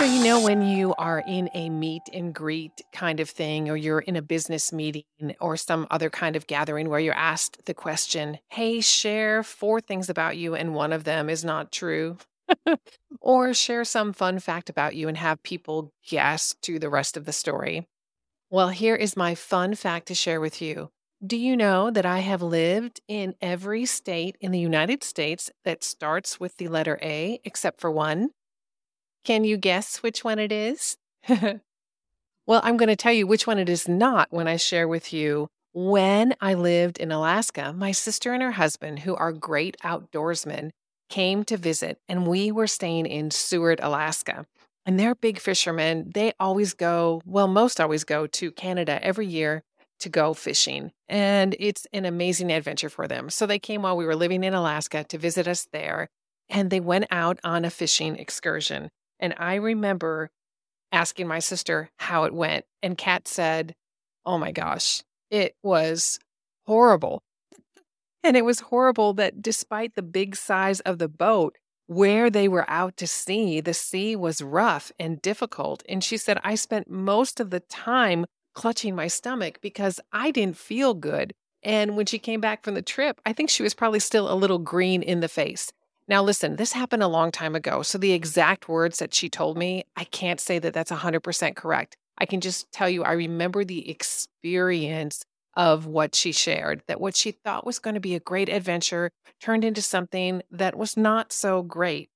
So, you know, when you are in a meet and greet kind of thing, or you're in a business meeting or some other kind of gathering where you're asked the question, Hey, share four things about you, and one of them is not true. or share some fun fact about you and have people guess to the rest of the story. Well, here is my fun fact to share with you. Do you know that I have lived in every state in the United States that starts with the letter A except for one? Can you guess which one it is? well, I'm going to tell you which one it is not when I share with you. When I lived in Alaska, my sister and her husband, who are great outdoorsmen, came to visit, and we were staying in Seward, Alaska. And they're big fishermen. They always go, well, most always go to Canada every year to go fishing. And it's an amazing adventure for them. So they came while we were living in Alaska to visit us there. And they went out on a fishing excursion. And I remember asking my sister how it went. And Kat said, Oh my gosh, it was horrible. And it was horrible that despite the big size of the boat, where they were out to sea, the sea was rough and difficult. And she said, I spent most of the time clutching my stomach because I didn't feel good. And when she came back from the trip, I think she was probably still a little green in the face. Now, listen, this happened a long time ago. So the exact words that she told me, I can't say that that's 100% correct. I can just tell you, I remember the experience of what she shared, that what she thought was going to be a great adventure turned into something that was not so great.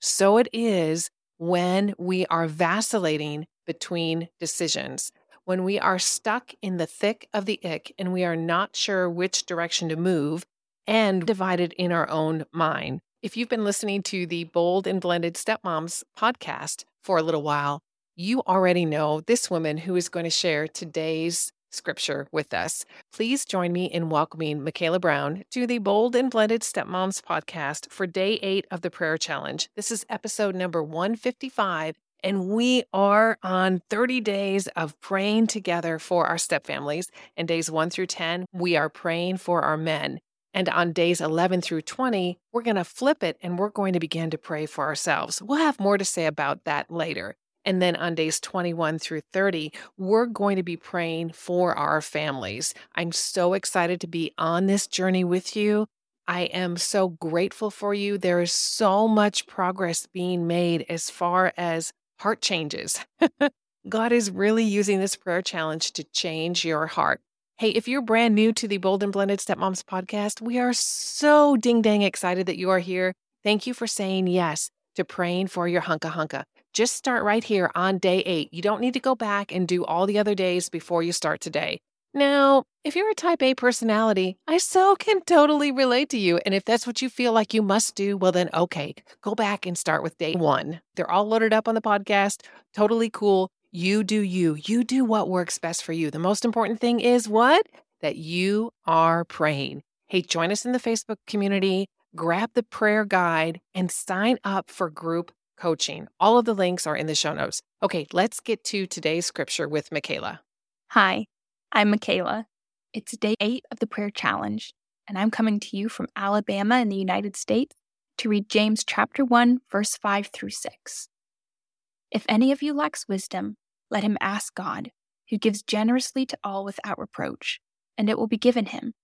So it is when we are vacillating between decisions, when we are stuck in the thick of the ick and we are not sure which direction to move and divided in our own mind. If you've been listening to the Bold and Blended Stepmoms podcast for a little while, you already know this woman who is going to share today's scripture with us. Please join me in welcoming Michaela Brown to the Bold and Blended Stepmoms podcast for day eight of the prayer challenge. This is episode number 155, and we are on 30 days of praying together for our stepfamilies. And days one through 10, we are praying for our men. And on days 11 through 20, we're going to flip it and we're going to begin to pray for ourselves. We'll have more to say about that later. And then on days 21 through 30, we're going to be praying for our families. I'm so excited to be on this journey with you. I am so grateful for you. There is so much progress being made as far as heart changes. God is really using this prayer challenge to change your heart. Hey, if you're brand new to the Bold and Blended Stepmoms podcast, we are so ding dang excited that you are here. Thank you for saying yes to praying for your hunka hunka. Just start right here on day eight. You don't need to go back and do all the other days before you start today. Now, if you're a type A personality, I so can totally relate to you. And if that's what you feel like you must do, well, then okay, go back and start with day one. They're all loaded up on the podcast. Totally cool. You do you. You do what works best for you. The most important thing is what? That you are praying. Hey, join us in the Facebook community, grab the prayer guide, and sign up for group coaching. All of the links are in the show notes. Okay, let's get to today's scripture with Michaela. Hi. I'm Michaela. It's day eight of the prayer challenge, and I'm coming to you from Alabama in the United States to read James chapter 1, verse 5 through 6. If any of you lacks wisdom, let him ask God, who gives generously to all without reproach, and it will be given him.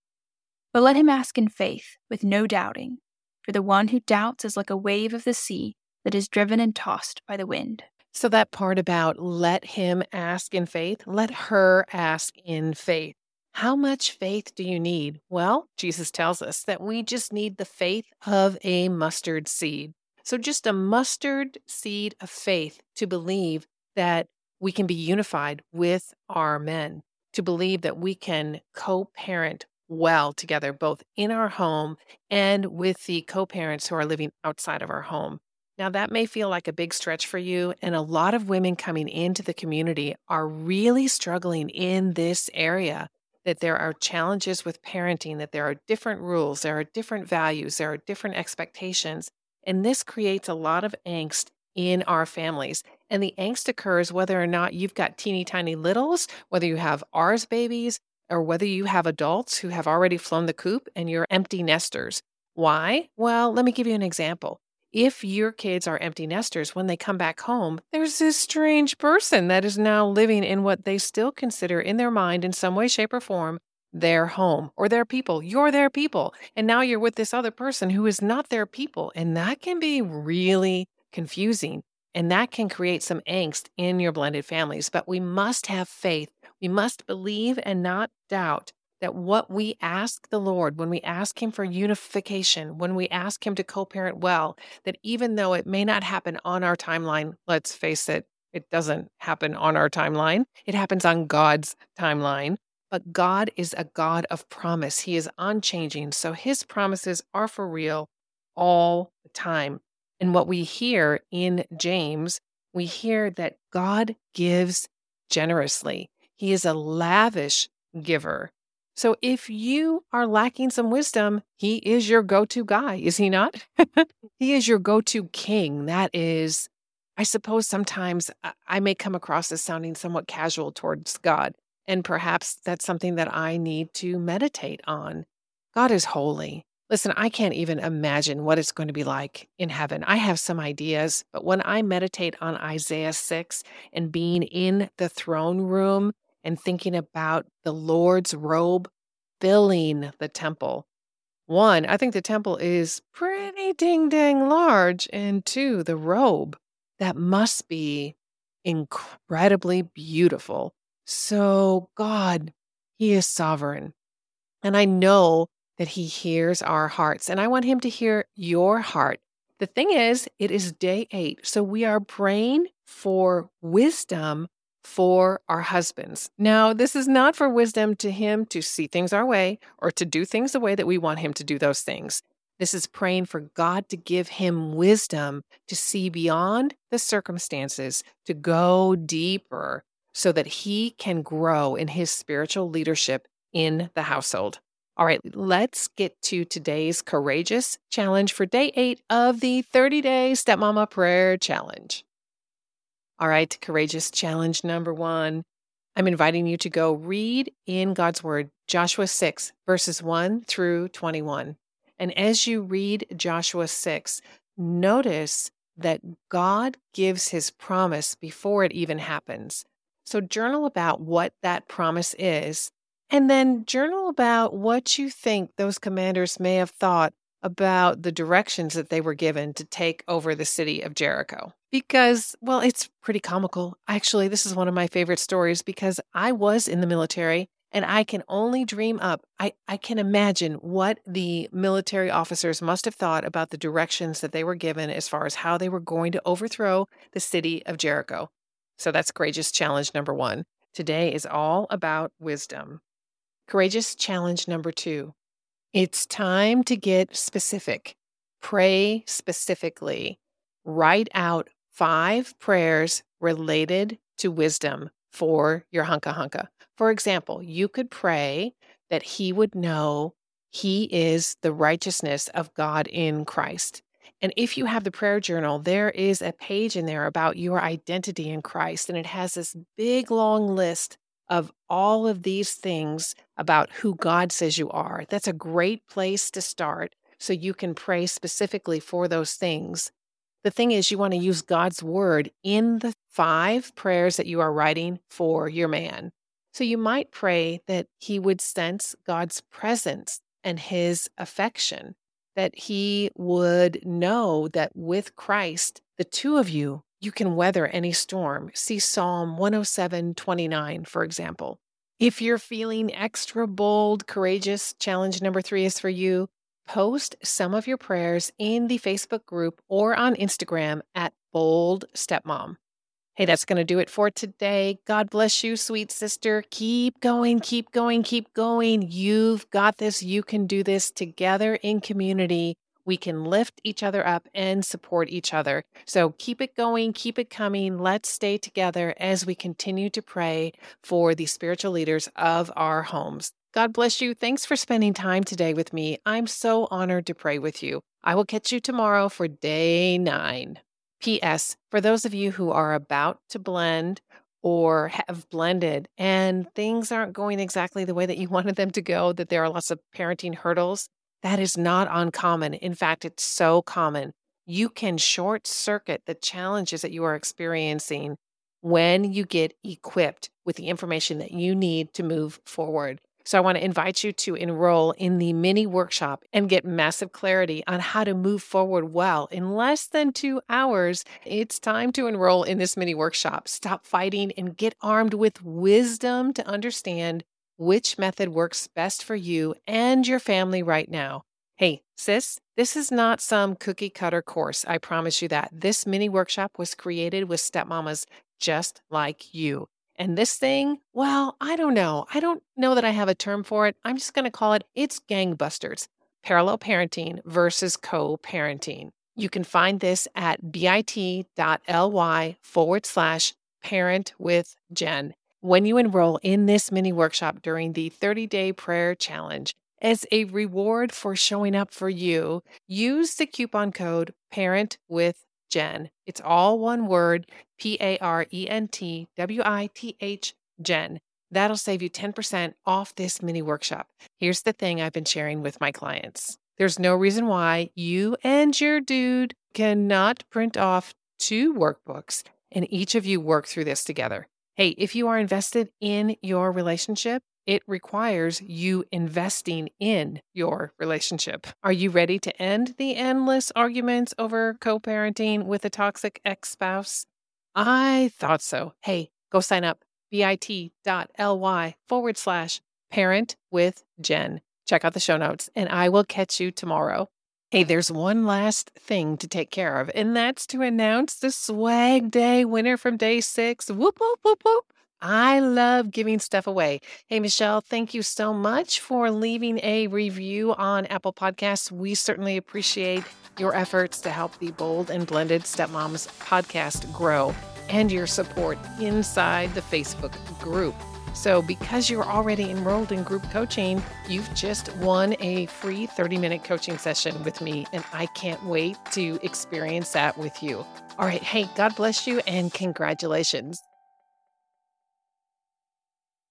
But let him ask in faith, with no doubting, for the one who doubts is like a wave of the sea that is driven and tossed by the wind. So, that part about let him ask in faith, let her ask in faith. How much faith do you need? Well, Jesus tells us that we just need the faith of a mustard seed. So, just a mustard seed of faith to believe that we can be unified with our men, to believe that we can co parent well together, both in our home and with the co parents who are living outside of our home. Now, that may feel like a big stretch for you, and a lot of women coming into the community are really struggling in this area. That there are challenges with parenting, that there are different rules, there are different values, there are different expectations. And this creates a lot of angst in our families. And the angst occurs whether or not you've got teeny tiny littles, whether you have ours babies, or whether you have adults who have already flown the coop and you're empty nesters. Why? Well, let me give you an example if your kids are empty nesters, when they come back home, there's this strange person that is now living in what they still consider in their mind, in some way, shape, or form, their home or their people. You're their people. And now you're with this other person who is not their people. And that can be really confusing. And that can create some angst in your blended families. But we must have faith. We must believe and not doubt that what we ask the Lord, when we ask Him for unification, when we ask Him to co parent well, that even though it may not happen on our timeline, let's face it, it doesn't happen on our timeline, it happens on God's timeline. But God is a God of promise. He is unchanging. So his promises are for real all the time. And what we hear in James, we hear that God gives generously. He is a lavish giver. So if you are lacking some wisdom, he is your go to guy, is he not? he is your go to king. That is, I suppose sometimes I may come across as sounding somewhat casual towards God. And perhaps that's something that I need to meditate on. God is holy. Listen, I can't even imagine what it's going to be like in heaven. I have some ideas, but when I meditate on Isaiah 6 and being in the throne room and thinking about the Lord's robe filling the temple, one, I think the temple is pretty ding dang large. And two, the robe, that must be incredibly beautiful. So, God, He is sovereign. And I know that He hears our hearts, and I want Him to hear your heart. The thing is, it is day eight. So we are praying for wisdom for our husbands. Now, this is not for wisdom to Him to see things our way or to do things the way that we want Him to do those things. This is praying for God to give him wisdom to see beyond the circumstances, to go deeper, so that he can grow in his spiritual leadership in the household. All right, let's get to today's courageous challenge for day eight of the 30 day Stepmama Prayer Challenge. All right, courageous challenge number one. I'm inviting you to go read in God's Word Joshua 6, verses 1 through 21. And as you read Joshua 6, notice that God gives his promise before it even happens. So journal about what that promise is, and then journal about what you think those commanders may have thought about the directions that they were given to take over the city of Jericho. Because, well, it's pretty comical. Actually, this is one of my favorite stories because I was in the military and I can only dream up. I, I can imagine what the military officers must have thought about the directions that they were given as far as how they were going to overthrow the city of Jericho. So that's courageous challenge number one. Today is all about wisdom. Courageous challenge number two. It's time to get specific. Pray specifically. Write out five prayers related to wisdom for your hunka hunka. For example, you could pray that he would know he is the righteousness of God in Christ. And if you have the prayer journal, there is a page in there about your identity in Christ. And it has this big, long list of all of these things about who God says you are. That's a great place to start so you can pray specifically for those things. The thing is, you want to use God's word in the five prayers that you are writing for your man. So you might pray that he would sense God's presence and his affection that he would know that with Christ, the two of you, you can weather any storm. See Psalm 107 29, for example. If you're feeling extra bold, courageous, challenge number three is for you. Post some of your prayers in the Facebook group or on Instagram at Bold Stepmom. Hey, that's going to do it for today. God bless you, sweet sister. Keep going, keep going, keep going. You've got this. You can do this together in community. We can lift each other up and support each other. So keep it going, keep it coming. Let's stay together as we continue to pray for the spiritual leaders of our homes. God bless you. Thanks for spending time today with me. I'm so honored to pray with you. I will catch you tomorrow for day nine. P.S. For those of you who are about to blend or have blended and things aren't going exactly the way that you wanted them to go, that there are lots of parenting hurdles, that is not uncommon. In fact, it's so common. you can short circuit the challenges that you are experiencing when you get equipped with the information that you need to move forward. So, I want to invite you to enroll in the mini workshop and get massive clarity on how to move forward well. In less than two hours, it's time to enroll in this mini workshop. Stop fighting and get armed with wisdom to understand which method works best for you and your family right now. Hey, sis, this is not some cookie cutter course. I promise you that. This mini workshop was created with stepmamas just like you. And this thing, well, I don't know. I don't know that I have a term for it. I'm just going to call it it's gangbusters parallel parenting versus co parenting. You can find this at bit.ly forward slash parent with Jen. When you enroll in this mini workshop during the 30 day prayer challenge, as a reward for showing up for you, use the coupon code parent with Jen. It's all one word P A R E N T W I T H Jen. That'll save you 10% off this mini workshop. Here's the thing I've been sharing with my clients there's no reason why you and your dude cannot print off two workbooks and each of you work through this together. Hey, if you are invested in your relationship, it requires you investing in your relationship. Are you ready to end the endless arguments over co parenting with a toxic ex spouse? I thought so. Hey, go sign up bit.ly forward slash parent with Jen. Check out the show notes, and I will catch you tomorrow. Hey, there's one last thing to take care of, and that's to announce the Swag Day winner from day six. Whoop, whoop, whoop, whoop. I love giving stuff away. Hey, Michelle, thank you so much for leaving a review on Apple Podcasts. We certainly appreciate your efforts to help the Bold and Blended Stepmoms podcast grow and your support inside the Facebook group. So, because you're already enrolled in group coaching, you've just won a free 30 minute coaching session with me, and I can't wait to experience that with you. All right. Hey, God bless you and congratulations.